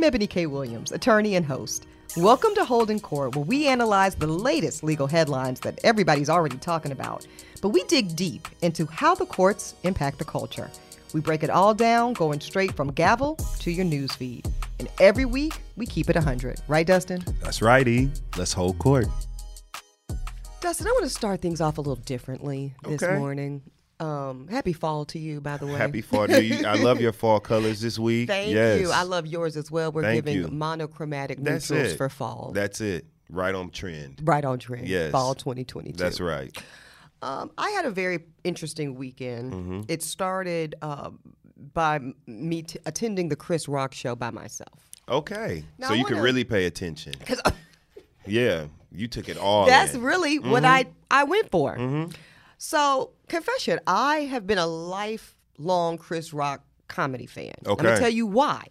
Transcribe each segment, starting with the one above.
I'm Ebony K. Williams, attorney and host. Welcome to Holding Court, where we analyze the latest legal headlines that everybody's already talking about. But we dig deep into how the courts impact the culture. We break it all down, going straight from gavel to your newsfeed. And every week, we keep it 100. Right, Dustin? That's right, E. Let's hold court. Dustin, I want to start things off a little differently this Okay. morning. Um, happy fall to you, by the way. Happy fall to you. I love your fall colors this week. Thank yes. you. I love yours as well. We're Thank giving you. monochromatic That's neutrals it. for fall. That's it. Right on trend. right on trend. Yes. Fall 2022. That's right. Um, I had a very interesting weekend. Mm-hmm. It started uh, by me t- attending the Chris Rock show by myself. Okay. Now, so I you can wanna- really pay attention. Yeah. You took it all. that's in. really Mm-hmm. what I, I went for. So, confession, I have been a lifelong Chris Rock comedy fan. I'm going to tell you why.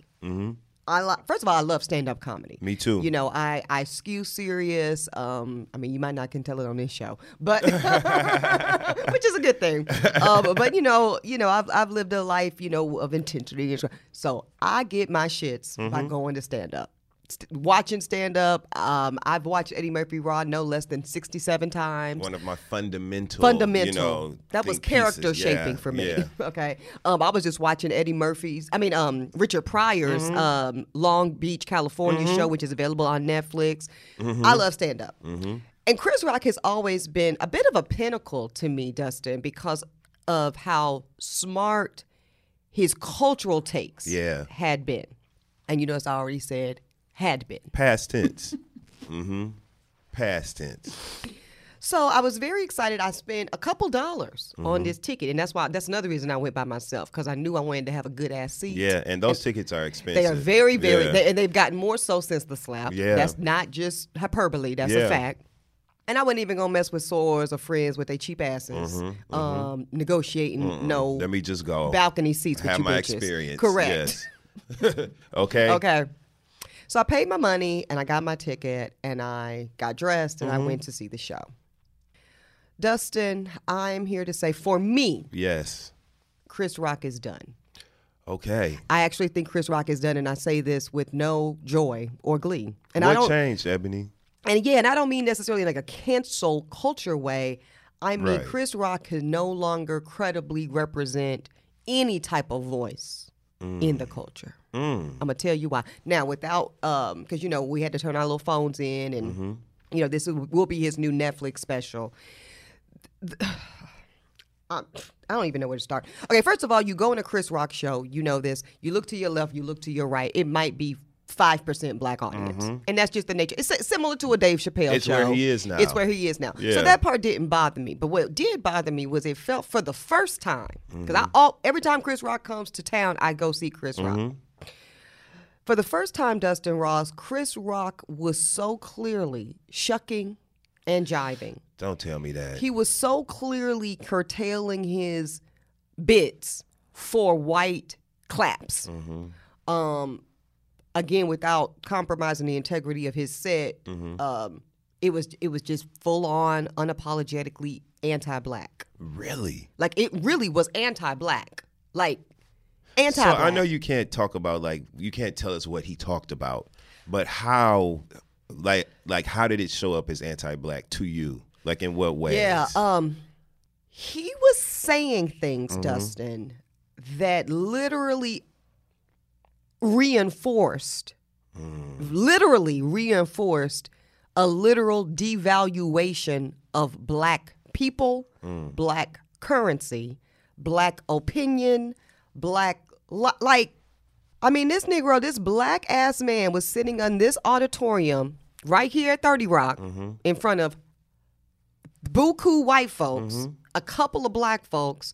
I li- first of all, I love stand-up comedy. Me too. You know, I I skew serious. Um, I mean, you might not can tell it on this show, but which is a good thing. Um, but you know, you know, I've I've lived a life, you know, of intensity, so- I get my shits by Mm-hmm. going to stand up. St- watching stand up, um, I've watched Eddie Murphy Raw no less than sixty-seven times One of my fundamental. fundamental. You know, that was character pieces. shaping Yeah, for me. Yeah. okay. Um, I was just watching Eddie Murphy's, I mean, um, Richard Pryor's Mm-hmm. um, Long Beach, California show, which is available on Netflix. Mm-hmm. I love stand up. And Chris Rock has always been a bit of a pinnacle to me, Dustin, because of how smart his cultural takes Yeah. had been. And you know, as I already said, had been. Past tense. mm-hmm. Past tense. So I was very excited. I spent a couple dollars Mm-hmm. on this ticket, and that's why that's another reason I went by myself because I knew I wanted to have a good ass seat. Yeah, and those tickets are expensive. They are very, very, Yeah. they, and they've gotten more so since the slap. Yeah. that's not just hyperbole. That's Yeah. a fact. And I wasn't even gonna mess with sores or friends with their cheap asses, um, negotiating no Let me just go. balcony seats with Have you my bitches. experience. Correct. Yes. okay. Okay. So I paid my money and I got my ticket and I got dressed and I mm-hmm. went to see the show. Dustin, I'm here to say for me, Yes. Chris Rock is done. Okay. I actually think Chris Rock is done, and I say this with no joy or glee. And I what don't, changed, Ebony? and yeah, and I don't mean necessarily like a cancel culture way. I mean Right. Chris Rock can no longer credibly represent any type of voice in the mm. culture. Mm. I'm gonna tell you why. Now, without, um, because you know we had to turn our little phones in, and Mm-hmm. you know this will be his new Netflix special. I, don't even know where to start. Okay, first of all, you go in a Chris Rock show, you know this. You look to your left, you look to your right. It might be five percent black audience, and that's just the nature. It's similar to a Dave Chappelle Mm-hmm. It's show. where he is now. It's where he is now. So that part didn't bother me. But what did bother me was it felt for the first time because Mm-hmm. I all every time Chris Rock comes to town, I go see Chris Rock. For the first time, Dustin Ross, Chris Rock was so clearly shucking and jiving. Don't tell me that. He was so clearly curtailing his bits for white claps. Mm-hmm. Um, again, without compromising the integrity of his set, Mm-hmm. um, it was it was just full on, unapologetically anti-black. really? Like it really was anti-black. Like So anti-black. I know you can't talk about like you can't tell us what he talked about, but how, like, like how did it show up as anti-black to you? Like in what ways? Yeah, um, he was saying things, Mm-hmm. Dustin, that literally reinforced, Mm. literally reinforced a literal devaluation of black people, Mm. black currency, black opinion, black like. I mean, this Negro, this black ass man was sitting on this auditorium right here at 30 Rock Mm-hmm. in front of buku white folks, Mm-hmm. a couple of black folks,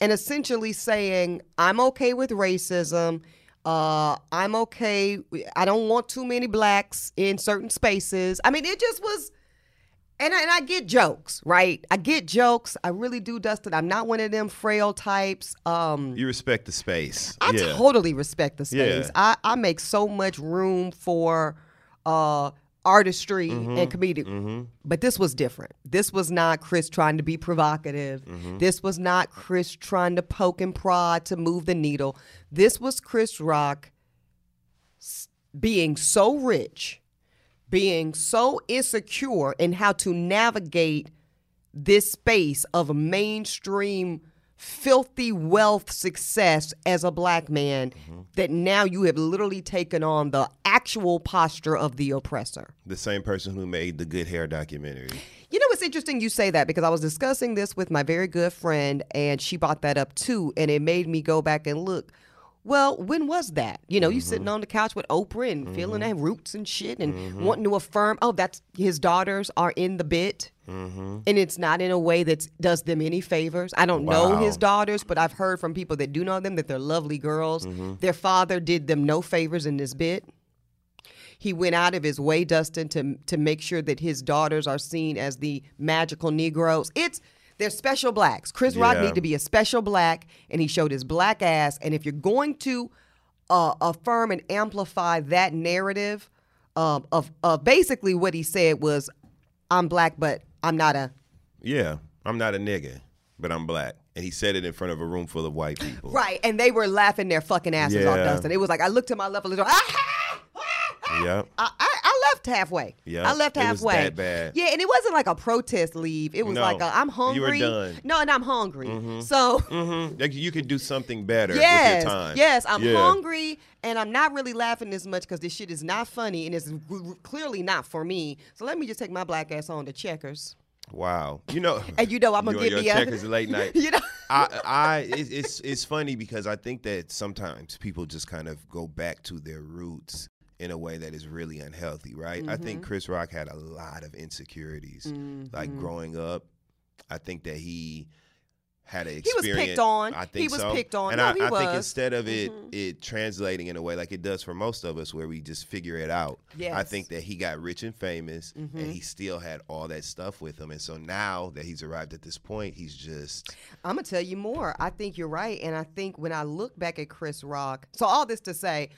and essentially saying, I'm okay with racism. Uh, I'm okay. I don't want too many blacks in certain spaces. I mean, it just was. And I, and I get jokes, right? I get jokes. I really do, Dustin. I'm not one of them frail types. Um, You respect the space. I yeah. totally respect the space. Yeah. I, I make so much room for uh, artistry Mm-hmm. and comedic. But this was different. This was not Chris trying to be provocative. Mm-hmm. This was not Chris trying to poke and prod to move the needle. This was Chris Rock being so rich, being so insecure in how to navigate this space of mainstream filthy wealth success as a black man Mm-hmm. that now you have literally taken on the actual posture of the oppressor. The same person who made the Good Hair documentary. You know, it's interesting you say that because I was discussing this with my very good friend and she brought that up too. And it made me go back and look. Well, when was that? You know, you sitting mm-hmm. on the couch with Oprah and feeling mm-hmm. that roots and shit and mm-hmm. wanting to affirm, oh, that's his daughters are in the bit. And it's not in a way that does them any favors. I don't know his daughters, but I've heard from people that do know them that they're lovely girls. Their father did them no favors in this bit. He went out of his way, Dustin, to to make sure that his daughters are seen as the magical Negroes. It's they're special blacks. Chris Rock need to be a special black, and he showed his black ass. And if you're going to uh, affirm and amplify that narrative um, of of basically what he said was, "I'm black, but I'm not a." Yeah, I'm not a nigga, but I'm black. And he said it in front of a room full of white people. Right, and they were laughing their fucking asses off, Dustin. It was like I looked to my left a little. Ah, Yeah. I, I, I left halfway. Yeah, I left it was halfway. that bad. Yeah, and it wasn't like a protest leave. It was No, like a, I'm you were hungry. done. No, and I'm hungry. So Mm-hmm. Like you could do something better yes, with your time. yes, I'm Yeah. hungry, and I'm not really laughing as much because this shit is not funny, and it's clearly not for me. So let me just take my black ass on to checkers. Wow. You know. And you know I'm gonna you give on me your a- checkers late night. You know? I, I, it's it's funny because I think that sometimes people just kind of go back to their roots in a way that is really unhealthy, right? I Mm-hmm. think Chris Rock had a lot of insecurities, Mm-hmm. like growing up. I think that he had an was picked on. I He think was so. picked on. and No, I, he I think was. Mm-hmm. instead of it it translating in a way like it does for most of us, where we just figure it out. I Yes. Mm-hmm. think that he got rich and famous, and he still had all that stuff with him. And so now that he's arrived at this point, he's just I'm gonna tell you more. I think you're right, and I think when I look back at Chris Rock, so all this to say,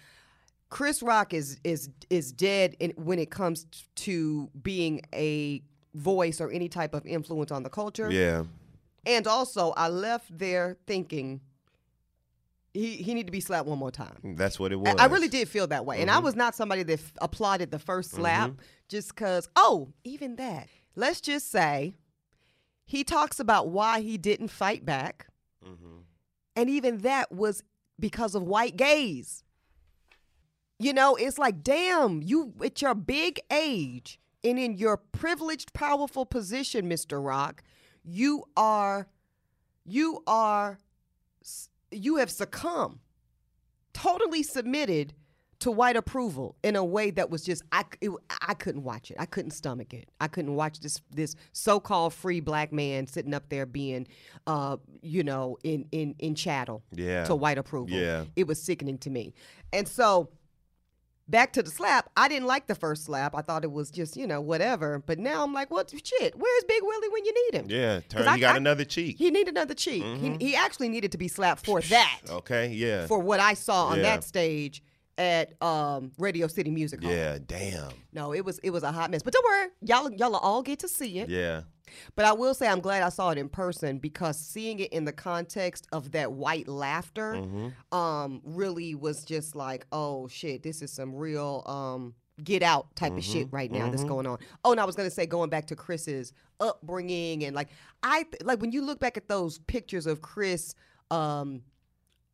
Chris Rock is is is dead in, when it comes to being a voice or any type of influence on the culture. yeah. And also, I left there thinking he he need to be slapped one more time. That's what it was. I really did feel that way. And I Mm-hmm. was not somebody that f- applauded the first slap just because, oh, even that. Let's just say he talks about why he didn't fight back. Mm-hmm. And even that was because of white gaze. You know, it's like, damn, you at your big age and in your privileged, powerful position, Mr. Rock, you are, you are, you have succumbed, totally submitted to white approval in a way that was just I, it, I couldn't watch it. I couldn't stomach it. I couldn't watch this this so-called free black man sitting up there being, uh, you know, in in in chattel Yeah. to white approval. Yeah. it was sickening to me. And so back to the slap. I didn't like the first slap. I thought it was just you know whatever. But now I'm like, what shit? Where's Big Willie when you need him? Yeah, Turn. I- he got I- another cheek. He needed another cheek. He, he actually needed to be slapped for that okay. Yeah. for what I saw on Yeah. that stage at um, Radio City Music Hall. yeah. Damn. No, it was it was a hot mess. But don't worry, y'all y'all all get to see it. Yeah. But I will say I'm glad I saw it in person because seeing it in the context of that white laughter Mm-hmm. um, really was just like, oh shit, this is some real um, get out type of Mm-hmm. shit right now that's going on. Oh, and I was gonna say going back to Chris's upbringing and like I th- like when you look back at those pictures of Chris um,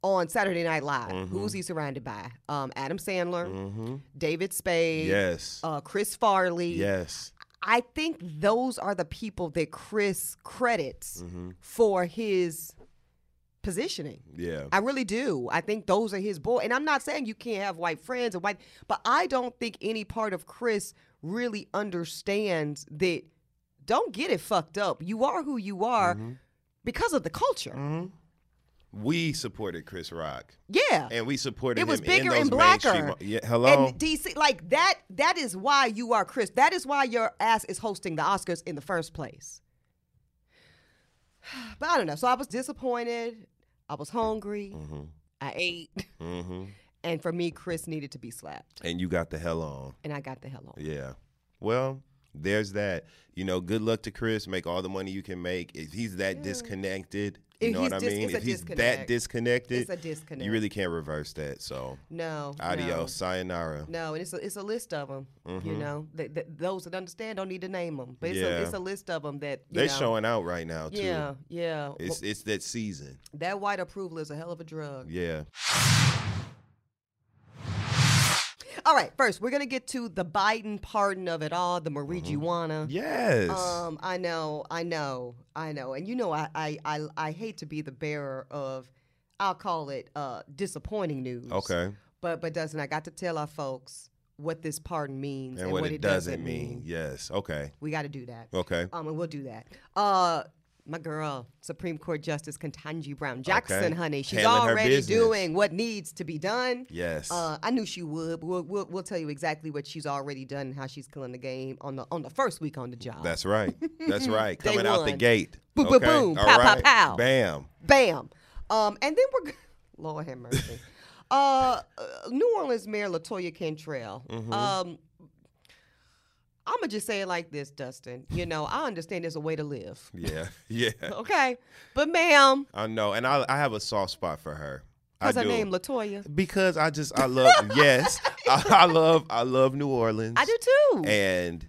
on Saturday Night Live, Mm-hmm. who's he surrounded by? Um, Adam Sandler, David Spade, Yes. uh, Chris Farley. yes. I think those are the people that Chris credits Mm-hmm. for his positioning. Yeah. I really do. I think those are his boy. And I'm not saying you can't have white friends and white, but I don't think any part of Chris really understands that. Don't get it fucked up. You are who you are Mm-hmm. because of the culture. We supported Chris Rock, Yeah. and we supported it was bigger and blacker. Yeah. Hello. And DC, like that, that is why you are Chris. That is why your ass is hosting the Oscars in the first place. But I don't know. So I was disappointed. I was hungry. Mm-hmm. I ate. hmm And for me, Chris needed to be slapped. And you got the hell on. And I got the hell on. Yeah. Well, there's that. You know, good luck to Chris. Make all the money you can make. If he's that disconnected You know what I dis- mean? it's if he's disconnect. that disconnected, It's a disconnect. you really can't reverse that. So, No. adios, sayonara. No, no and it's a, it's a list of them. You Mhm. know, Th- th- those that understand don't need to name them, but it's, a, it's a list of them that you They're know, showing out right now too. Yeah, yeah. It's it's that season. that white approval is a hell of a drug. Yeah. All right, first we're gonna get to the Biden pardon of it all, the marijuana. Yes. Um, I know, I know, I know, and you know, I, I, I, I hate to be the bearer of, I'll call it uh, disappointing news. okay. But but doesn't I got to tell our folks what this pardon means And, what, it doesn't mean. Yes. Okay. We got to do that. Okay. Um, and we'll do that. Uh, my girl, Supreme Court Justice Ketanji Brown Jackson, Okay. honey, she's Handling already doing what needs to be done. Yes. Uh, I knew she would. But we'll, we'll we'll tell you exactly what she's already done and how she's killing the game on the on the first week on the job. That's right. That's right. Coming out the gate. Boom, boom, okay? boom. All Pow, pow, right. pow. Bam. Bam. Um, and then we're Lord have mercy. uh, uh, New Orleans Mayor Latoya Cantrell. Mm-hmm. Um, I'm gonna just say it like this, Dustin. You know, I understand there's a way to live. Yeah. Yeah. Okay, but ma'am, I know. And I I have a soft spot for her. I what's her do. name? Latoya. Because I just I love yes. I, I love I love New Orleans. I do too. And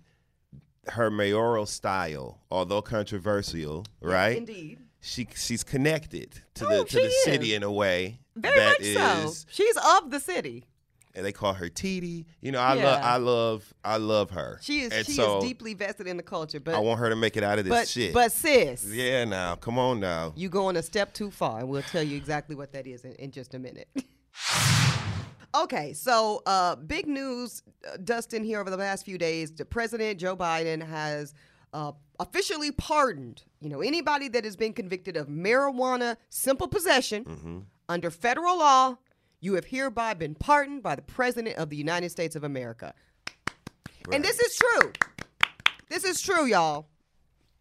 her mayoral style, although controversial, right? Indeed. She she's connected to Oh, the to the city in a way Very that much so. She's of the city. And they call her Titi. You know, I Yeah. love I love I love her. She is. And she so is deeply vested in the culture. But I want her to make it out of this but shit. but sis, yeah, now come on now. you going a step too far, and we'll tell you exactly what that is in, in just a minute. okay, so uh, big news, uh, Dustin, here over the past few days. The President Joe Biden has uh, officially pardoned, you know, anybody that has been convicted of marijuana simple possession Mm-hmm. under federal law. You have hereby been pardoned by the President of the United States of America. And this is true. This is true, y'all.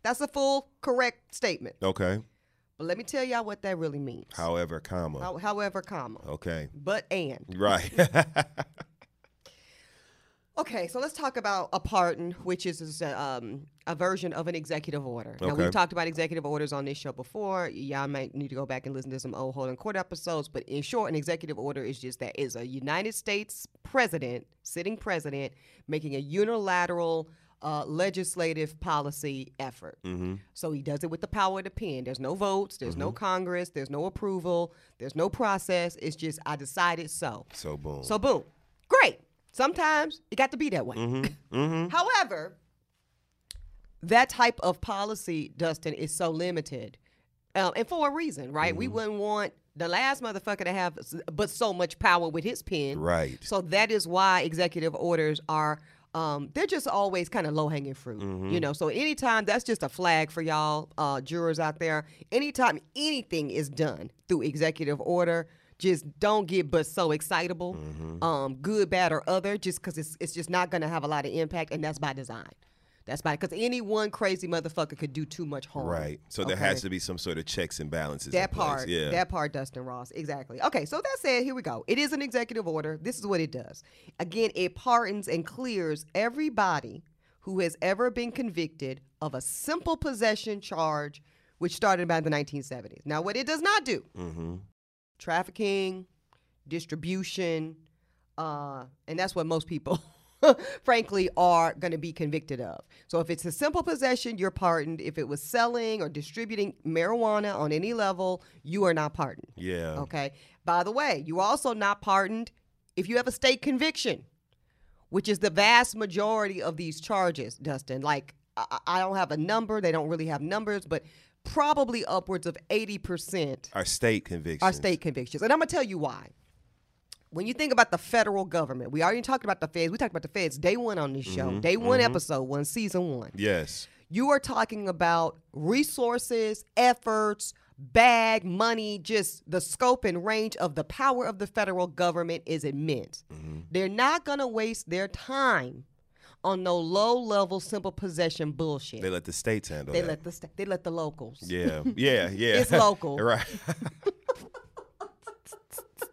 That's a full, correct statement. Okay. But let me tell y'all what that really means. However, comma. How- however, comma. Okay. But and. Right. Okay, so let's talk about a pardon, which is, is a, um, a version of an executive order. Now, Okay. we've talked about executive orders on this show before. Y'all might need to go back and listen to some old Holding Court episodes. But in short, an executive order is just that is a United States president, sitting president, making a unilateral uh, legislative policy effort. mm-hmm. So he does it with the power of the pen. There's no votes, there's no Congress, there's no approval, there's no process. It's just, I decided so. So boom. So boom. Great. Sometimes it got to be that way. mm-hmm. However, that type of policy, Dustin, is so limited. Um, and for a reason, right? We wouldn't want the last motherfucker to have but so much power with his pen. Right. So that is why executive orders are um, they're just always kind of low hanging fruit, Mm-hmm. you know. So anytime that's just a flag for y'all uh, jurors out there. Anytime anything is done through executive order, just don't get but so excitable, Mm-hmm. um, good, bad, or other, just because it's it's just not going to have a lot of impact, and that's by design. That's by because any one crazy motherfucker could do too much harm. Right. So there Okay? has to be some sort of checks and balances. That in place. part, Yeah. that part, Dustin Ross, exactly. Okay, so that said, here we go. It is an executive order. This is what it does. Again, it pardons and clears everybody who has ever been convicted of a simple possession charge, which started about the 1970s. Now, what it does not do: mm-hmm. Trafficking, distribution, uh, and that's what most people. frankly, are going to be convicted of. So, if it's a simple possession, you're pardoned. If it was selling or distributing marijuana on any level, you are not pardoned. Yeah. Okay. By the way, you're also not pardoned if you have a state conviction, which is the vast majority of these charges, Dustin. Like, I, don't have a number, they don't really have numbers, but probably upwards of 80% Our state convictions. are state convictions. And I'm going to tell you why. When you think about the federal government, we already talked about the feds. We talked about the feds day one on this show, mm-hmm. day one mm-hmm. episode one, season one. Yes. You are talking about resources, efforts, bag, money, just the scope and range of the power of the federal government is immense. Mm-hmm. They're not going to waste their time on no low level simple possession bullshit. They let the states handle They that. let the sta- they let the locals. yeah. Yeah. Yeah. It's local. right.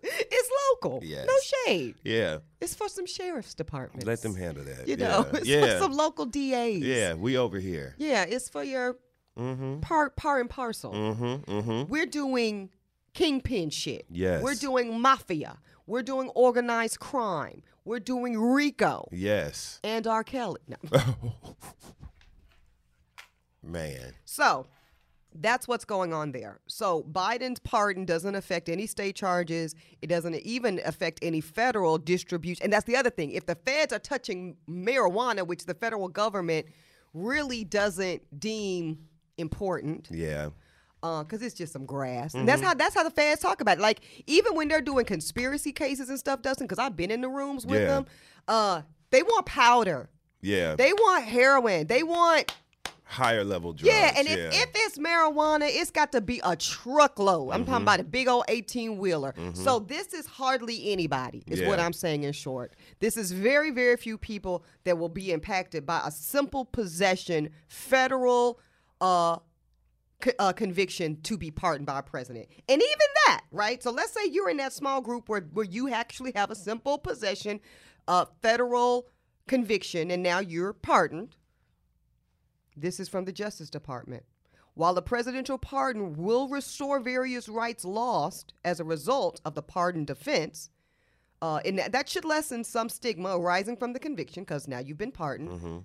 it's local. Yes. No shade. Yeah. It's for some sheriff's departments. Let them handle that. You know, Yeah. it's yeah. for some local DAs. yeah. We over here. Yeah, it's for your Mm-hmm. Part par and parcel. Mm-hmm. Mm-hmm. We're doing kingpin shit. Yes. We're doing mafia. We're doing organized crime. We're doing RICO Yes. and R. Kelly. No. Man. So that's what's going on there. So Biden's pardon doesn't affect any state charges. It doesn't even affect any federal distribution. And that's the other thing. If the feds are touching marijuana, which the federal government really doesn't deem important, Yeah. Because it's just some grass. And that's how that's how the feds talk about it. Like even when they're doing conspiracy cases and stuff, Dustin, because I've been in the rooms with Yeah. them, uh, they want powder. Yeah. They want heroin. They want Higher level drugs. yeah, and if, yeah. if it's marijuana, it's got to be a truckload. I'm Mm-hmm. talking about a big old 18 wheeler. So this is hardly anybody, is what I'm saying in short. This is very, very few people that will be impacted by a simple possession federal uh, uh, conviction to be pardoned by a president. And even that, right? So let's say you're in that small group where, where you actually have a simple possession uh, federal conviction and now you're pardoned. This is from the Justice Department. While the presidential pardon will restore various rights lost as a result of the pardon defense, uh, and that, that should lessen some stigma arising from the conviction because now you've been pardoned. Mm-hmm.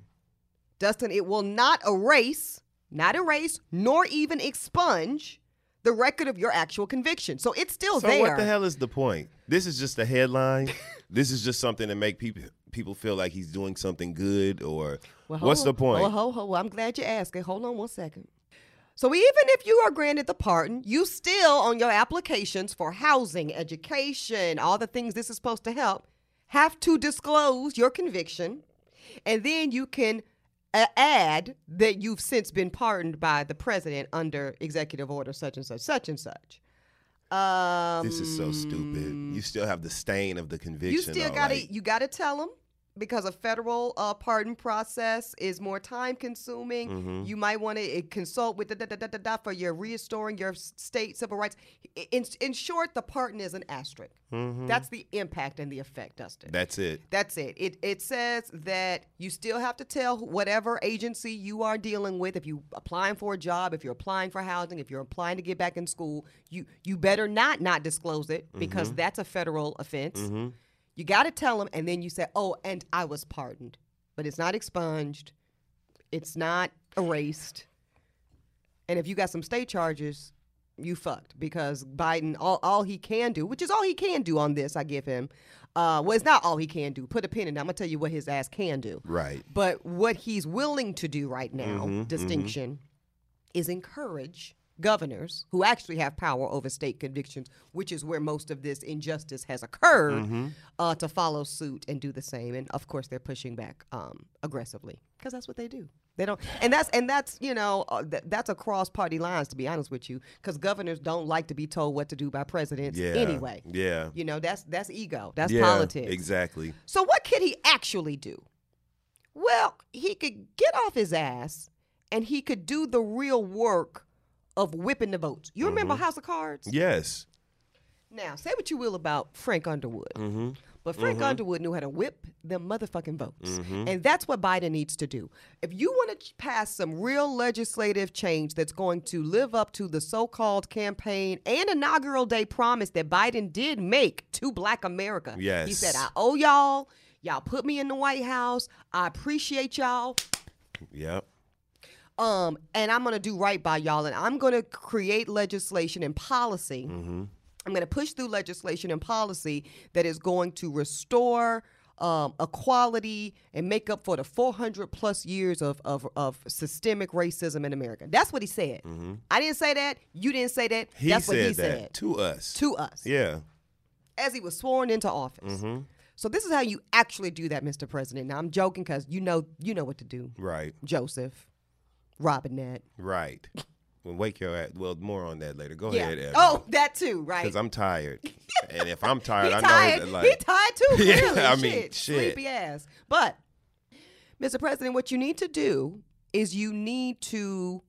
Dustin, it will not erase, not erase, nor even expunge the record of your actual conviction. So it's still So there. what the hell is the point? This is just a headline. this is just something to make people people feel like he's doing something good or Well, what's the point? Oh, ho, ho. I'm glad you asked. it. Hold on one second. So even if you are granted the pardon, you still on your applications for housing, education, all the things this is supposed to help, have to disclose your conviction, and then you can add that you've since been pardoned by the president under executive order such and such, such and such. Um, this is so stupid. You still have the stain of the conviction. you still gotta like- you gotta tell them because a federal uh, pardon process is more time consuming. Mm-hmm. You might want to consult with da, da, da, da, da, da, for your restoring your state civil rights. In, in short, the pardon is an asterisk. That's the impact and the effect, Dustin. Mm-hmm. That's it. That's it. It it says that you still have to tell whatever agency you are dealing with. If you applying for a job, if you're applying for housing, if you're applying to get back in school, you you better not not disclose it because Mm-hmm. that's a federal offense. You got to tell them, and then you say, "Oh, and I was pardoned," but it's not expunged, it's not erased, and if you got some state charges, you fucked because Biden all, all he can do, which is all he can do on this, I give him. Uh, well, it's not all he can do. Put a pin in it. I'm gonna tell you what his ass can do. Right. But what he's willing to do right now, Mm-hmm, distinction, is encourage governors who actually have power over state convictions, which is where most of this injustice has occurred, Mm-hmm. uh, to follow suit and do the same. And of course, they're pushing back um, aggressively because that's what they do. They don't, and that's and that's you know uh, th- that's across party lines to be honest with you, because governors don't like to be told what to do by presidents Yeah. anyway. Yeah. You know that's that's ego, that's yeah, politics. Exactly. So what could he actually do? Well, he could get off his ass and he could do the real work of whipping the votes. You remember Mm-hmm. House of Cards? Yes. Now, say what you will about Frank Underwood. Mm-hmm. But Frank Underwood knew how to whip them motherfucking votes. Mm-hmm. And that's what Biden needs to do. If you want to pass some real legislative change that's going to live up to the so called campaign and inaugural day promise that Biden did make to black America. Yes. He said, I owe y'all. Y'all put me in the White House. I appreciate y'all. Yep. Um, and I'm gonna do right by y'all, and I'm gonna create legislation and policy. Mm-hmm. I'm gonna push through legislation and policy that is going to restore um, equality and make up for the 400 plus years of, of, of systemic racism in America. That's what he said. I didn't say that. You didn't say that. Mm-hmm. He That's said what he that said to us. to us yeah. as he was sworn into office. So this is how you actually do that, Mr. President. Now I'm joking because you know you know what to do, Right. Joseph, Robinette. Right. Well, wake your ass. Well, more on that later. Go Yeah. ahead, Evan. Oh, that too, right? Because I'm tired. and if I'm tired, I tired. know that, like, he tired too. Yeah, I mean, shit, shit. sleepy ass. But, Mr. President, what you need to do is you need to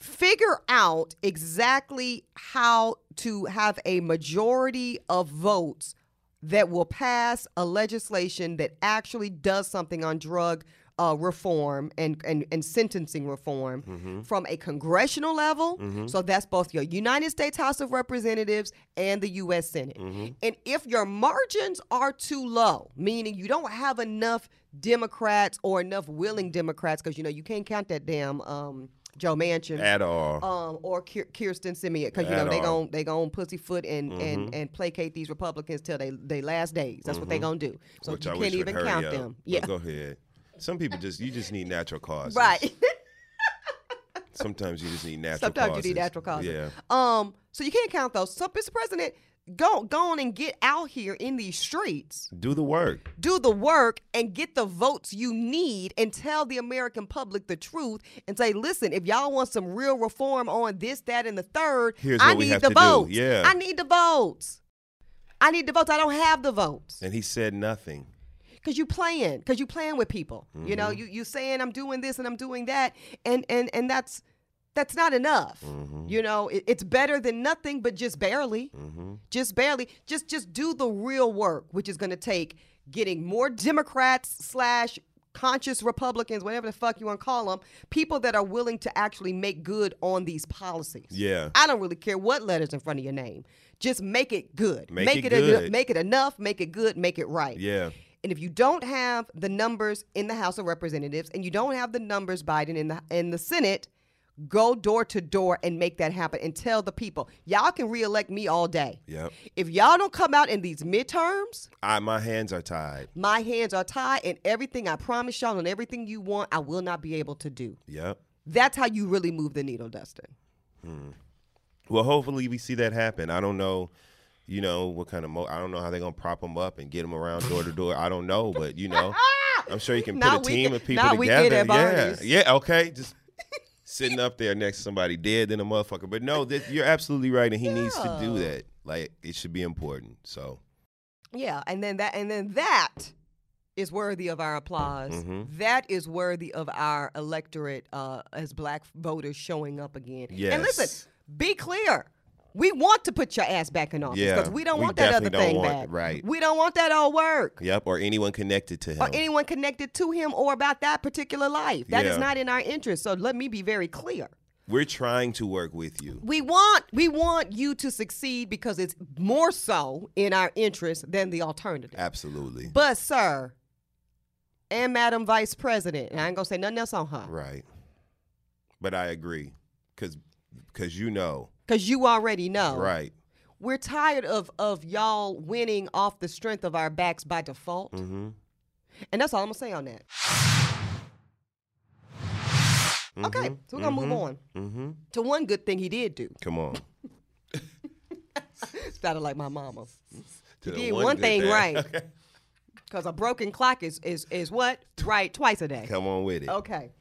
figure out exactly how to have a majority of votes that will pass a legislation that actually does something on drug uh, reform and, and, and sentencing reform Mm-hmm. from a congressional level. So that's both your United States House of Representatives and the U.S. Senate. Mm-hmm. And if your margins are too low, meaning you don't have enough Democrats or enough willing Democrats, because you know you can't count that damn um, Joe Manchin At all. um, or Kyrsten Sinema, because you know they gon' they gon' pussyfoot and, and and placate these Republicans till they they last days. That's what they gonna do. So which you I can't even count up. them. But Yeah, Go ahead. Some people just you just need natural causes. right. Sometimes you just need natural causes. Sometimes causes. you need natural causes. Yeah. Um, so you can't count those. So, Mr. President, go go on and get out here in these streets, Do the work. do the work, and get the votes you need, and tell the American public the truth, and say, listen, if y'all want some real reform on this, that, and the third, Here's I need the to do. votes. Yeah. I need the votes. I need the votes. I don't have the votes. And he said nothing. Cause you playing, cause you playing with people. You know, Mm-hmm. you you saying I'm doing this and I'm doing that, and and and that's that's not enough. Mm-hmm. You know, it, it's better than nothing, but just barely, Mm-hmm. just barely. Just just do the real work, which is going to take getting more Democrats slash conscious Republicans, whatever the fuck you want to call them, people that are willing to actually make good on these policies. Yeah. I don't really care what letters in front of your name. Just make it good. Make it eno- good. make it enough. Make it good. Make it right. Yeah. And if you don't have the numbers in the House of Representatives and you don't have the numbers Biden in the in the Senate, go door to door and make that happen and tell the people, y'all can reelect me all day. Yep. If y'all don't come out in these midterms, I my hands are tied. my hands are tied and everything I promise y'all and everything you want, I will not be able to do. Yep. That's how you really move the needle, Dustin. Hmm. Well, hopefully we see that happen. I don't know, you know, what kind of mo- I don't know how they're gonna prop them up and get them around door to door. I don't know, but you know, I'm sure you can put a team of people together. yeah, yeah, okay, just sitting up there next to somebody dead than a motherfucker. But no, that, you're absolutely right, and he needs to do that. Like it should be important. So Yeah, and then that and then that is worthy of our applause. Mm-hmm. That is worthy of our electorate uh, as black voters showing up again. Yes. And listen, be clear. We want to put your ass back in office Yeah, because we don't we want that other thing want- back. right. We don't want that old work. yep, or anyone connected to him. Or anyone connected to him or about that particular life. That is Yeah. not in our interest. So let me be very clear. We're trying to work with you. We want we want you to succeed because it's more so in our interest than the alternative. Absolutely. But sir, and Madam Vice President, and I ain't gonna say nothing else on her, Right. But I agree, cause, cause you know, cause you already know. right. We're tired of of y'all winning off the strength of our backs by default, Mm-hmm. and that's all I'm gonna say on that. Okay, so we're gonna move on Mm-hmm. to one good thing he did do. Come on. Sounded like my mama. To the did one good thing thing. right. Okay. Cause a broken clock is is is what right twice a day. Come on with it. Okay.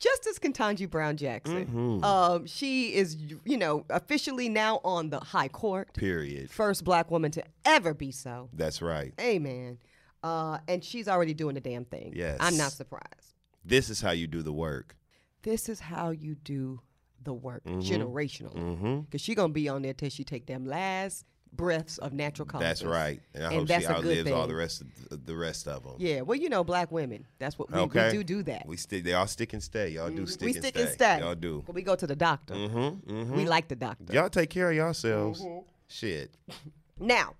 Justice Ketanji Brown Jackson. Mm-hmm. Um, she is, you know, officially now on the High Court. Period. First black woman to ever be so. That's right. Amen. Uh, and she's already doing the damn thing. Yes. I'm not surprised. This is how you do the work. This is how you do the work Mm-hmm. generationally. Because she going to be on there till she take them last breaths of natural causes. That's right. And I And hope that's she outlives all the rest of the, the rest of them. Yeah, well, you know, black women. That's what we, okay. we do do that. We stick. They all stick and stay. Y'all do stick we and stick stay. and stay. Y'all do. We go to the doctor. Mm-hmm. Mm-hmm. We like the doctor. Y'all take care of yourselves. Mm-hmm. Shit. Now,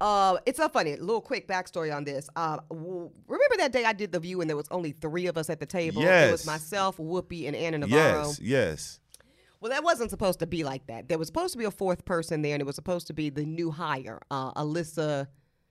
uh, it's so funny. A little quick backstory on this. Uh, w- remember that day I did the view and there was only three of us at the table. It was Yes. myself, Whoopi, and Ana Navarro. Yes. Yes. Well, that wasn't supposed to be like that. There was supposed to be a fourth person there, and it was supposed to be the new hire, uh, Alyssa.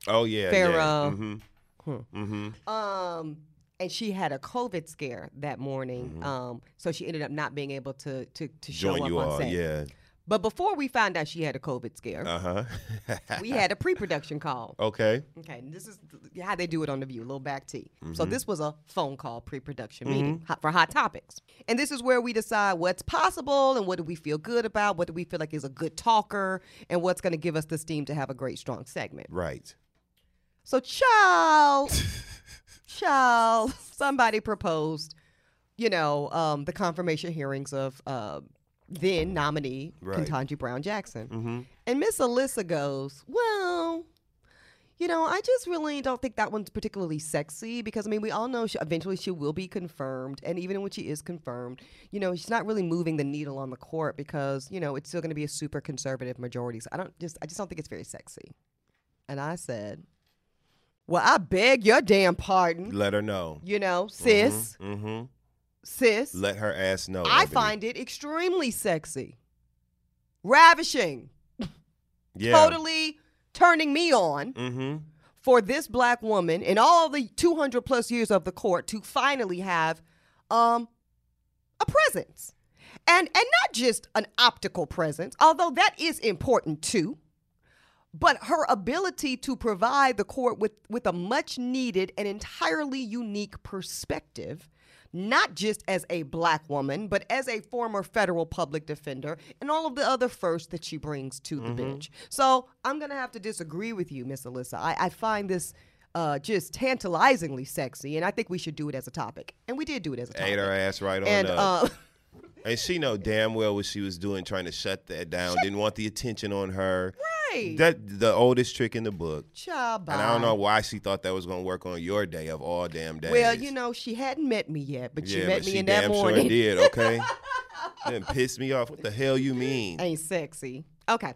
Oh yeah. Farah. Yeah. Mm-hmm. Mm-hmm. Um, and she had a COVID scare that morning, um, so she ended up not being able to to, to show Mm-hmm. Join up you on all. set. Yeah. But before we found out she had a COVID scare, Uh huh. we had a pre-production call. okay. Okay, and this is how they do it on the View, a little back tea. So Mm-hmm. this was a phone call pre-production meeting for hot topics, and this is where we decide what's possible and what do we feel good about, what do we feel like is a good talker, and what's going to give us the steam to have a great strong segment. Right. So, child, child, somebody proposed, you know, um, the confirmation hearings of uh, then nominee Right. Ketanji Brown Jackson. Mm-hmm. And Miss Alyssa goes, Well, You know, I just really don't think that one's particularly sexy because I mean, we all know she, eventually she will be confirmed, and even when she is confirmed, you know, she's not really moving the needle on the court because you know it's still going to be a super conservative majority. So I don't just, I just don't think it's very sexy. And I said, "Well, I beg your damn pardon." Let her know. You know, sis, Mm-hmm. Sis. Let her ass know. I Ebony. find it extremely sexy, ravishing, yeah. totally turning me on. Mm-hmm. for this black woman in all the 200 plus years of the court to finally have um, a presence. And, and not just an optical presence, although that is important too, but her ability to provide the court with, with a much needed and entirely unique perspective, not just as a black woman, but as a former federal public defender and all of the other firsts that she brings to the bench. So I'm going to have to disagree with you, Miss Alyssa. I, I find this uh, just tantalizingly sexy, and I think we should do it as a topic. And we did do it as a topic. Ate her ass right on and up. uh, and she know damn well what she was doing, trying to shut that down. Didn't want the attention on her. right. That the oldest trick in the book. Child, And I don't know why she thought that was gonna work on your day of all damn days. Well, you know, she hadn't met me yet, but she yeah, met but me she in that damn morning. sure did. Okay, then pissed me off. What the hell you mean? Ain't sexy. Okay.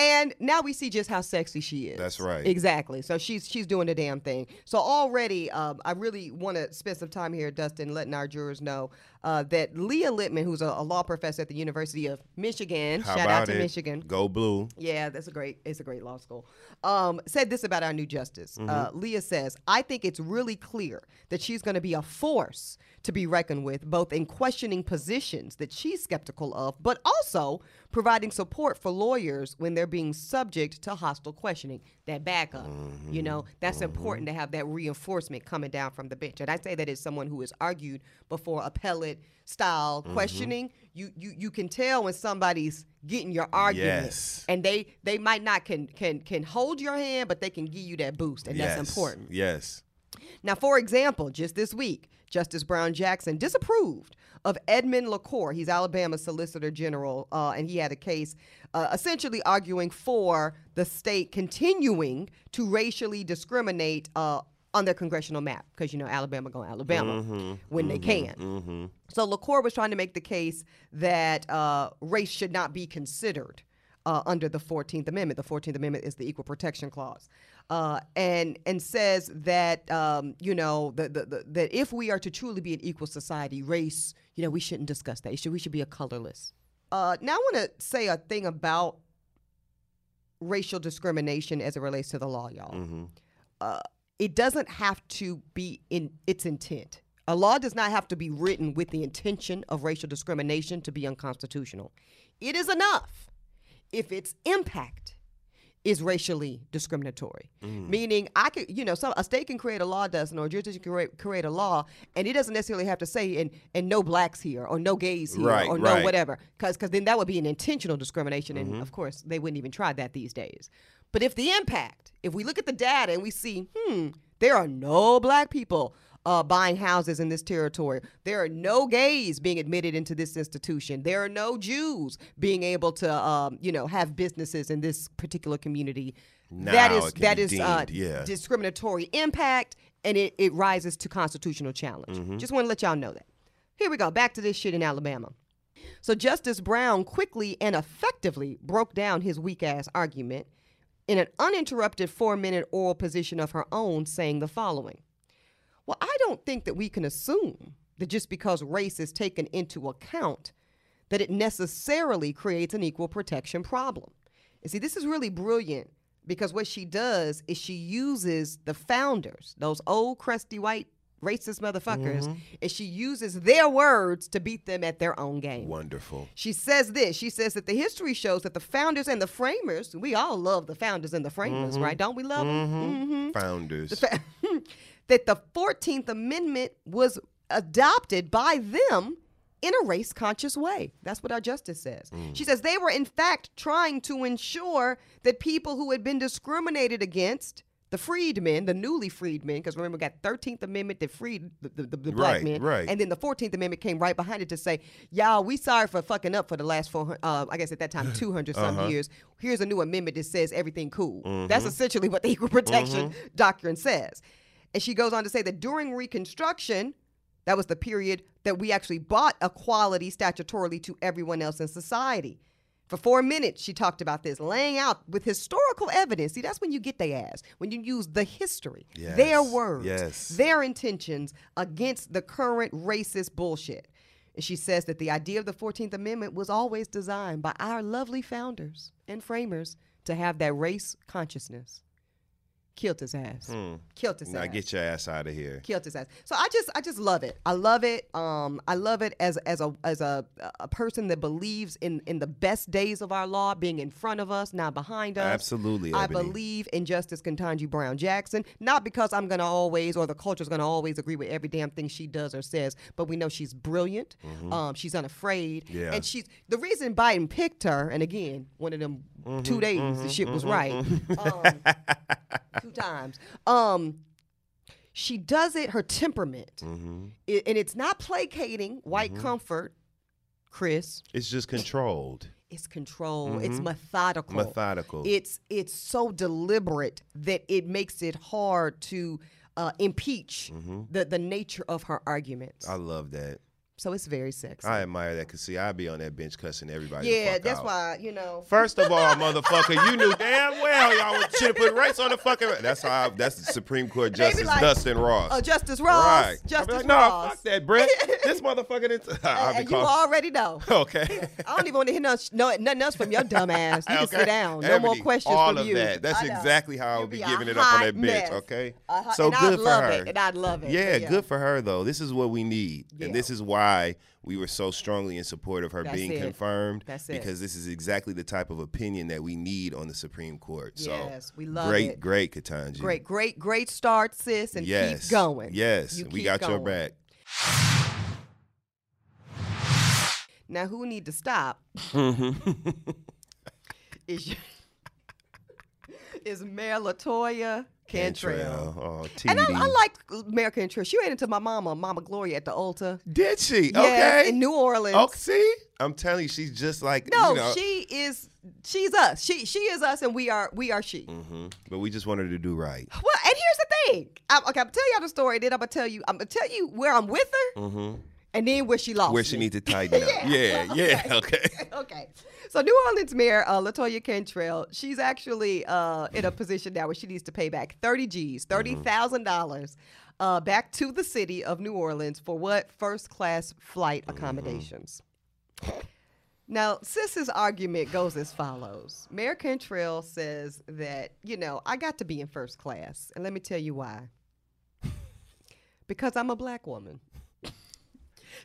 And now we see just how sexy she is. That's right. Exactly. So she's she's doing the damn thing. So already, um, I really want to spend some time here, Dustin, letting our jurors know uh, that Leah Littman, who's a, a law professor at the University of Michigan, How shout out to it? Michigan. Go blue. Yeah, that's a great. It's a great law school. Um, said this about our new justice. Uh, Leah says, "I think it's really clear that she's going to be a force to be reckoned with, both in questioning positions that she's skeptical of, but also providing support for lawyers when they're being subject to hostile questioning. That backup, you mm-hmm. know, that's important mm-hmm. to have that reinforcement coming down from the bench. And I say that as someone who has argued before appellate style mm-hmm. questioning. You you you can tell when somebody's getting your argument Yes. and they they might not can can can hold your hand but they can give you that boost and yes. that's important Yes. now for example just this week justice brown jackson disapproved of edmund lacour. He's alabama's solicitor general uh, and he had a case uh, essentially arguing for the state continuing to racially discriminate uh, on their congressional map because you know alabama going alabama when they can. So LaCour was trying to make the case that uh, race should not be considered uh, under the 14th Amendment. The 14th Amendment is the Equal Protection Clause. Uh, and and says that um, you know the, the, the, that if we are to truly be an equal society, race you know we shouldn't discuss that. Should, we should be a colorless. Uh, now I want to say a thing about racial discrimination as it relates to the law, y'all uh, it doesn't have to be in its intent. A law does not have to be written with the intention of racial discrimination to be unconstitutional. It is enough if its impact is racially discriminatory. Meaning, I could, you know, some a state can create a law, doesn't, or a jurisdiction can create, create a law, and it doesn't necessarily have to say and and no blacks here or no gays here Right, or no right. whatever, because then that would be an intentional discrimination, and of course they wouldn't even try that these days. But if the impact, if we look at the data and we see, hmm, there are no black people uh, buying houses in this territory. There are no gays being admitted into this institution. There are no Jews being able to, um, you know, have businesses in this particular community. that Now is it can that be is uh, yeah. discriminatory impact, and it, it rises to constitutional challenge. Mm-hmm. Just want to let y'all know that. Here we go. Back to this shit in Alabama. So Justice Brown quickly and effectively broke down his weak ass argument in an uninterrupted four minute oral position of her own, saying the following Well, I don't think that we can assume that just because race is taken into account, that it necessarily creates an equal protection problem. And see, this is really brilliant because what she does is she uses the founders, those old crusty white racist motherfuckers, mm-hmm. and she uses their words to beat them at their own game. Wonderful. She says this. She says that the history shows that the founders and the framers, we all love the founders and the framers, mm-hmm. right? Don't we love them? Mm-hmm. mm-hmm. Founders. that the 14th Amendment was adopted by them in a race conscious way. That's what our justice says. She says they were, in fact, trying to ensure that people who had been discriminated against the freedmen, the newly freedmen, because remember, we got 13th Amendment that freed the, the, the, the black Right, men. right. And then the 14th Amendment came right behind it to say, y'all, we sorry for fucking up for the last 400, uh, I guess at that time, 200 some Uh-huh. years. Here's a new amendment that says everything cool. Mm-hmm. That's essentially what the equal protection doctrine says. And she goes on to say that during Reconstruction, that was the period that we actually bought equality statutorily to everyone else in society. For four minutes, she talked about this, laying out with historical evidence. See, that's when you get their ass, when you use the history, their words, yes. their intentions against the current racist bullshit. And she says that the idea of the 14th Amendment was always designed by our lovely founders and framers to have that race consciousness. Killed his ass. Killed his Hmm. Now ass get your ass out of here. killed his ass. So I just I just love it. I love it. Um, I love it as as a as a a person that believes in in the best days of our law being in front of us, not behind us. Absolutely, I Ebony. believe in Justice Ketanji Brown Jackson, not because I'm gonna always or the culture's gonna always agree with every damn thing she does or says, but we know she's brilliant. Um, she's unafraid, Mm-hmm. Yeah. and she's the reason Biden picked her. And again, one of them Mm-hmm, two days the shit was right. Um, two times. Um, she does it her temperament, Mm-hmm. I- and it's not placating white comfort. Chris, It's just controlled, it's control. It's methodical. methodical. It's it's so deliberate that it makes it hard to uh, impeach the the nature of her arguments. I love that. So it's very sexy. I admire that because see, I'd be on that bench cussing everybody. the yeah, that's out. why you know. First of all, motherfucker, you knew damn well y'all was put race on the fucking. That's how. I, that's the Supreme Court Justice like, Dustin Ross. Uh, Justice Ross. right. Justice like, no, Ross. fuck that, Brett. this motherfucker be and you calling. already know. Okay. I don't even want to hear no, no, nothing else from your dumb ass. You can sit down. No more Ebony, questions all from of you. that. That's exactly how I You'd be be giving it up on that bench. Okay. So and I'd good for love her. it, and I'd love it, Yeah, yeah. good for her though. This is what we need, and this is why we were so strongly in support of her That's being it. confirmed. That's it. because this is exactly the type of opinion that we need on the Supreme Court. So Yes, we love great, it. great, Ketanji. Great, great, great start, sis, and yes, keep going. Yes, You we got your back. Now, who need to stop mm-hmm. is your, is Mayor Latoya Cantrell. Oh, And I, I like Mayor Cantrell. She ran into my mama, Mama Gloria, at the altar. Did she? Yes, okay. in New Orleans. Oh, see, I'm telling you, she's just like No, you know. she is. She's us. She she is us, and we are we are she. hmm But we just wanted to do right. Well, and here's the thing. I'm, okay, I'm gonna tell y'all the story. Then I'm gonna tell you. I'm gonna tell you where I'm with her, hmm and then where she lost. Where she me. need to tighten up. yeah, yeah, okay. okay. So New Orleans Mayor uh, Latoya Cantrell, she's actually uh, in a position now where she needs to pay back 30 G's, thirty thousand dollars, uh, back to the city of New Orleans for what first class flight accommodations. Now, Sis's argument goes as follows. Mayor Cantrell says that, you know, I got to be in first class. And let me tell you why. because I'm a black woman.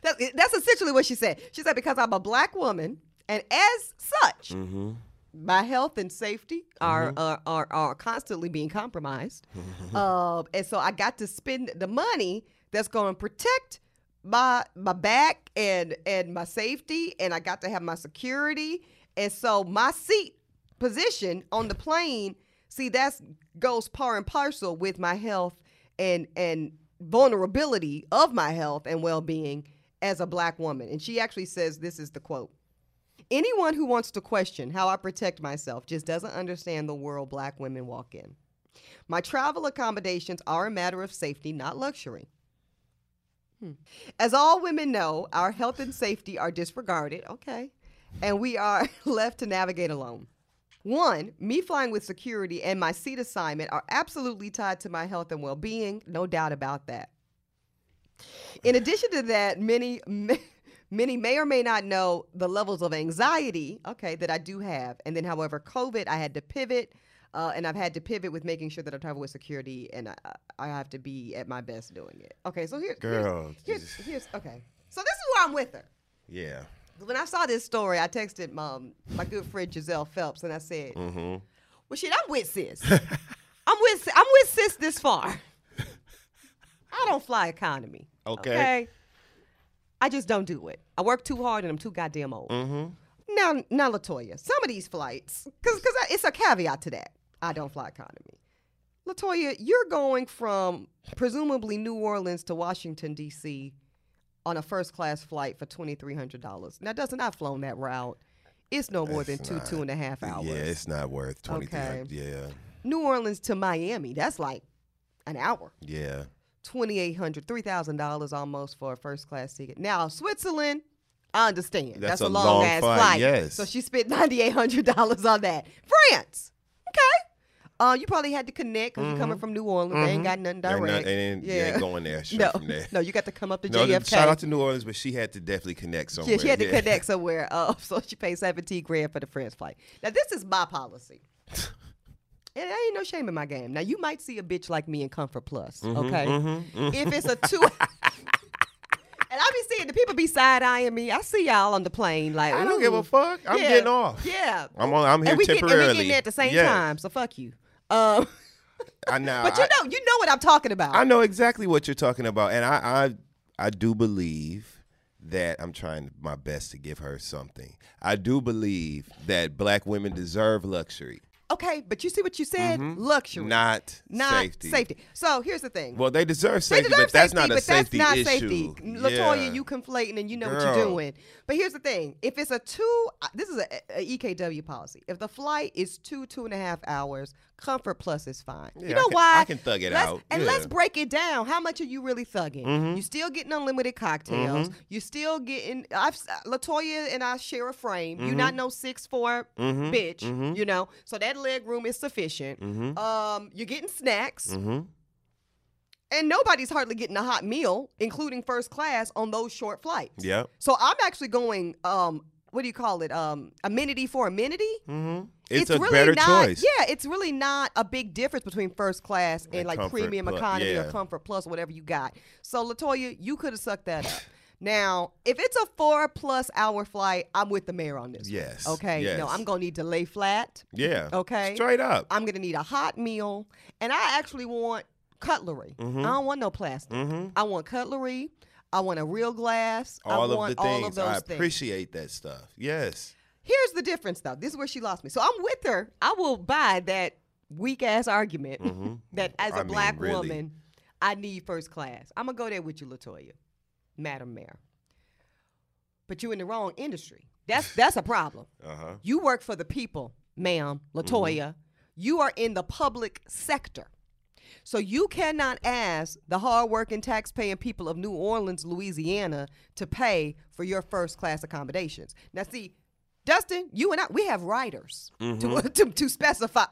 That, that's essentially what she said. She said, because I'm a black woman, and as such, Mm-hmm. my health and safety are are, are, are constantly being compromised. uh, and so I got to spend the money that's going to protect my my back and and my safety, and I got to have my security. And so my seat position on the plane, see, that's goes par and parcel with my health and and vulnerability of my health and well being as a black woman. And she actually says this is the quote. Anyone who wants to question how I protect myself just doesn't understand the world black women walk in. My travel accommodations are a matter of safety, not luxury. Hmm. As all women know, our health and safety are disregarded, okay, and we are left to navigate alone. One, me flying with security and my seat assignment are absolutely tied to my health and well being, no doubt about that. In addition to that, many many may or may not know the levels of anxiety, okay, that I do have. And then, however, COVID, I had to pivot, uh, and I've had to pivot with making sure that I travel with security, and I, I have to be at my best doing it. Okay, so here's Girl, Here's, here's, here's okay. So this is where I'm with her. Yeah. When I saw this story, I texted um, my good friend Giselle Phelps, and I said, Mm-hmm. "Well, shit, I'm with sis. I'm with I'm with sis this far. I don't fly economy. Okay. I just don't do it. I work too hard and I'm too goddamn old. Mm-hmm. Now, now, Latoya, some of these flights, because because it's a caveat to that. I don't fly economy. Latoya, you're going from presumably New Orleans to Washington D.C. on a first class flight for twenty three hundred dollars. Now, doesn't I've flown that route? It's no more than It's two not. two and a half hours. Yeah, it's not worth twenty three Okay. Yeah, New Orleans to Miami, that's like an hour. yeah. $2,800, $3,000 almost for a first class ticket. Now, Switzerland, I understand. That's, That's a a long, long ass flight, flight. yes. So she spent $9,800 on that. France, okay. Uh, you probably had to connect because you're coming from New Orleans. They ain't got nothing Mm-hmm. Direct. not- ain't, yeah. ain't going there no, from there. no, you got to come up to No, JFK. shout out to New Orleans, but she had to definitely connect somewhere. yeah, she had to connect somewhere. Uh, so she paid 17 grand for the France flight. Now, this is my policy. And ain't no shame in my game. Now, you might see a bitch like me in Comfort Plus, Mm-hmm, okay? If it's a two. And I be seeing the people be side eyeing me. I see y'all on the plane, like I don't give a fuck. I'm Yeah, getting off. Yeah, I'm on. I'm here and we get, temporarily. and we getting there at the same Yeah. time. So fuck you. Um, I know. but you I- know, you know what I'm talking about. I know exactly what you're talking about, and I, I, I do believe that I'm trying my best to give her something. I do believe that black women deserve luxury, okay, but you see what you said? Luxury, Mm-hmm. not, not safety. safety. So here's the thing. Well, they deserve They safety, deserve but that's safety, not a but safety that's not issue. safety. Latoya, Yeah. you conflating and you know what you're doing. But here's the thing: if it's a two, uh, this is a, a EKW policy. If the flight is two two and a half hours, Comfort Plus is fine. Yeah, you I know can- why? I can thug it Let's- out. And Yeah. let's break it down. How much are you really thugging? You're still getting unlimited cocktails. You're still getting. I've Latoya and I share a frame. You not no six four bitch. You know, so that leg room is sufficient. Um, you're getting snacks. Mm-hmm. And nobody's hardly getting a hot meal, including first class, on those short flights. Yeah. So I'm actually going, um, what do you call it? Um, amenity for amenity. Mm-hmm. It's, a really better not, choice. Yeah, it's really not a big difference between first class and, And like Comfort premium economy or comfort plus, whatever you got. So Latoya, you could have sucked that up. Now, if it's a four plus hour flight, I'm with the mayor on this. one, Yes, Okay. No. I'm gonna need to lay flat. Yeah. Okay. Straight up. I'm gonna need a hot meal, and I actually want cutlery. Mm-hmm. I don't want no plastic. I want cutlery. I want a real glass. I all want of the all things. of those I things. appreciate that stuff. Yes. Here's the difference, though. This is where she lost me. So I'm with her. I will buy that weak ass argument that as a Mm-hmm. Mean, black really. woman, I need first class. I'm gonna go there with you, Latoya, Madam Mayor. But you're in the wrong industry. That's that's a problem. Uh huh. You work for the people, ma'am, Latoya. You are in the public sector. So you cannot ask the hardworking taxpaying people of New Orleans, Louisiana to pay for your first class accommodations. Now see, Dustin, you and I, we have writers to, to, to specify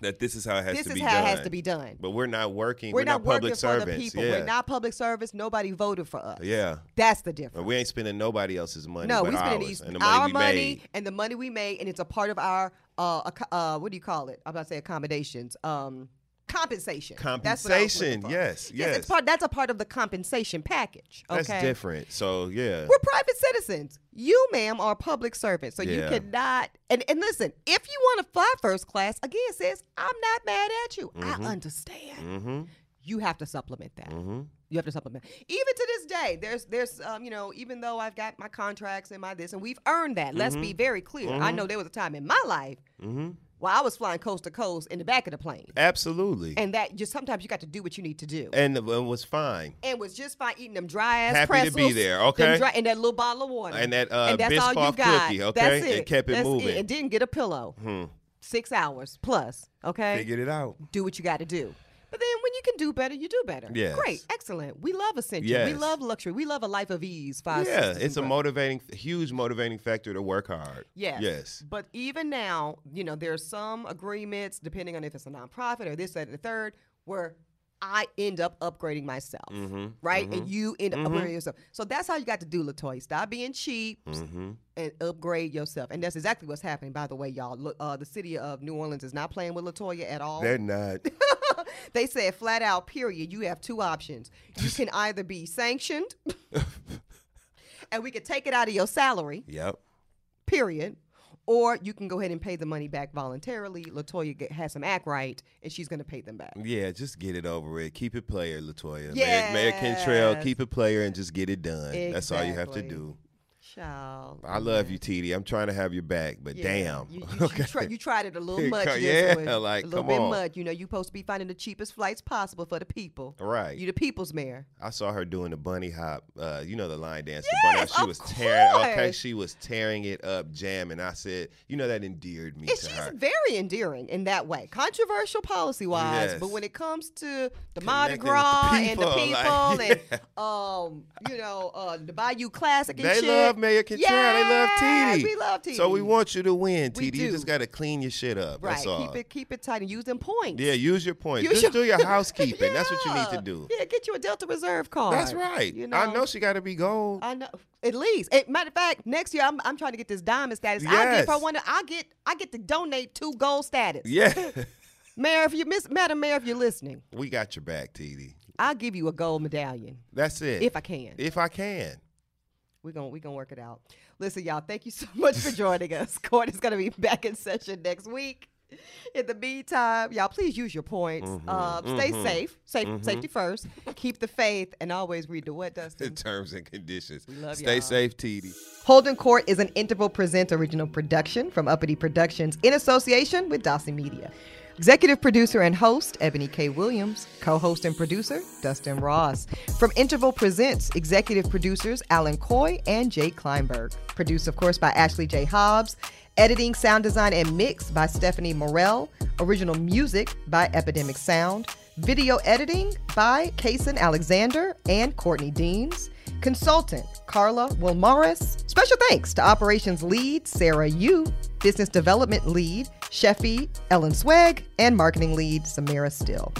That this is how it has this to is be how done. it has to be done. But we're not working. We're, We're, not, public working servants. for the people. Yeah. We're not public service. Nobody voted for us. Yeah. That's the difference. But we ain't spending nobody else's money. No, but we spending ours, and the money our money made. and the money we made, and it's a part of our uh, uh what do you call it? I'm about to say accommodations. Um, compensation. That's what I was looking Compensation. Yes. Yes, Yes. it's part. That's a part of the compensation package. Okay. That's different. So yeah. We're private citizens. You, ma'am, are a public servant, so you cannot. And and listen, if you want to fly first class, again, sis, I'm not mad at you. Mm-hmm. I understand. mm-hmm. You have to supplement that. Mm-hmm. You have to supplement. Even to this day, there's there's um, you know, even though I've got my contracts and my this, and we've earned that. Let's Mm-hmm. be very clear. I know there was a time in my life where I was flying coast to coast in the back of the plane, Absolutely. and that just sometimes you got to do what you need to do. And it was fine. And it was just fine eating them dry ass Happy to be there, okay? dry- and that little bottle of water. And that, uh, and that's all you got. cookie, okay? That's And it. kept it That's moving. And didn't get a pillow. Hmm. Six hours plus. Okay Figured it out. do what you got to do. But then when you can do better, you do better. Yes. Great. Excellent. We love Ascension. We love luxury. We love a life of ease. Five Yeah, it's a motivating, huge motivating factor to work hard. Yes. Yes. But even now, you know, there's some agreements, depending on if it's a nonprofit or this, that, and the third, where I end up upgrading myself. Mm-hmm. Right? And you end up upgrading yourself. So that's how you got to do, Latoya. Stop being cheap Mm-hmm. and upgrade yourself. And that's exactly what's happening, by the way, y'all. Look, uh, the city of New Orleans is not playing with Latoya at all. They're not. they said flat out, period, you have two options. You can either be sanctioned and we could take it out of your salary, yep. period. Or you can go ahead and pay the money back voluntarily. Latoya get, has some act right, and she's going to pay them back. Yeah, just get it over with. Keep it player, Latoya. Yes. Mayor, Mayor Cantrell, keep it player and just get it done. That's all you have to do. Child. I love you, TD. I'm trying to have your back, but Yeah, damn. You, you, you, try, you tried it a little much. this Yeah, one. like, a little bit on. much. You know, you supposed to be finding the cheapest flights possible for the people. Right. You the people's mayor. I saw her doing the bunny hop. Uh, you know the line dance. the bunny hop. She was tearing. Okay, she was tearing it up, jamming. I said, you know that endeared me And to she's her. very endearing in that way, controversial policy wise. Yes. But when it comes to the Mardi Connecting with the Gras and the people, people like, and um, you know, uh, the Bayou Classic and They shit. Mayor Cantrell. They love TD. We love TD. So we want you to win, We TD. You do. just got to clean your shit up. right. That's all. Keep it keep it tight and use them points. Yeah, use your points. Use Just your- do your housekeeping. That's what you need Yeah. to do. Yeah, get you a Delta Reserve card. That's right. You know, I know she got to be gold. I know. At least, Eh, matter of fact, next year I'm, I'm trying to get this diamond status. Yes. give her one. I get I get to donate two gold status. yeah. Mayor, if you miss, Madam Mayor, if you're listening, we got your back, TD. I'll give you a gold medallion That's it. if I can. if I can. We're gonna we gonna work it out. Listen, y'all, thank you so much for joining us. Court is gonna be back in session next week. In the meantime, y'all please use your points. Mm-hmm, uh, stay safe, safe, safety first. Keep the faith, and always read the what, The Dustin. terms and conditions. love Stay y'all. safe, TD. Holdin' Court is an Interval Presents original production from Uppity Productions in association with Dawson Media. Executive producer and host, Ebony K. Williams. Co host and producer, Dustin Ross. From Interval Presents, executive producers, Alan Coy and Jake Kleinberg. Produced, of course, by Ashley J. Hobbs. Editing, sound design, and mix by Stephanie Morell. Original music by Epidemic Sound. Video editing by Kason Alexander and Courtney Deans. Consultant Carla Wilmaris. Special thanks to Operations Lead Sarah Yu, Business Development Lead Sheffy Ellen Swag, and Marketing Lead Samira Still.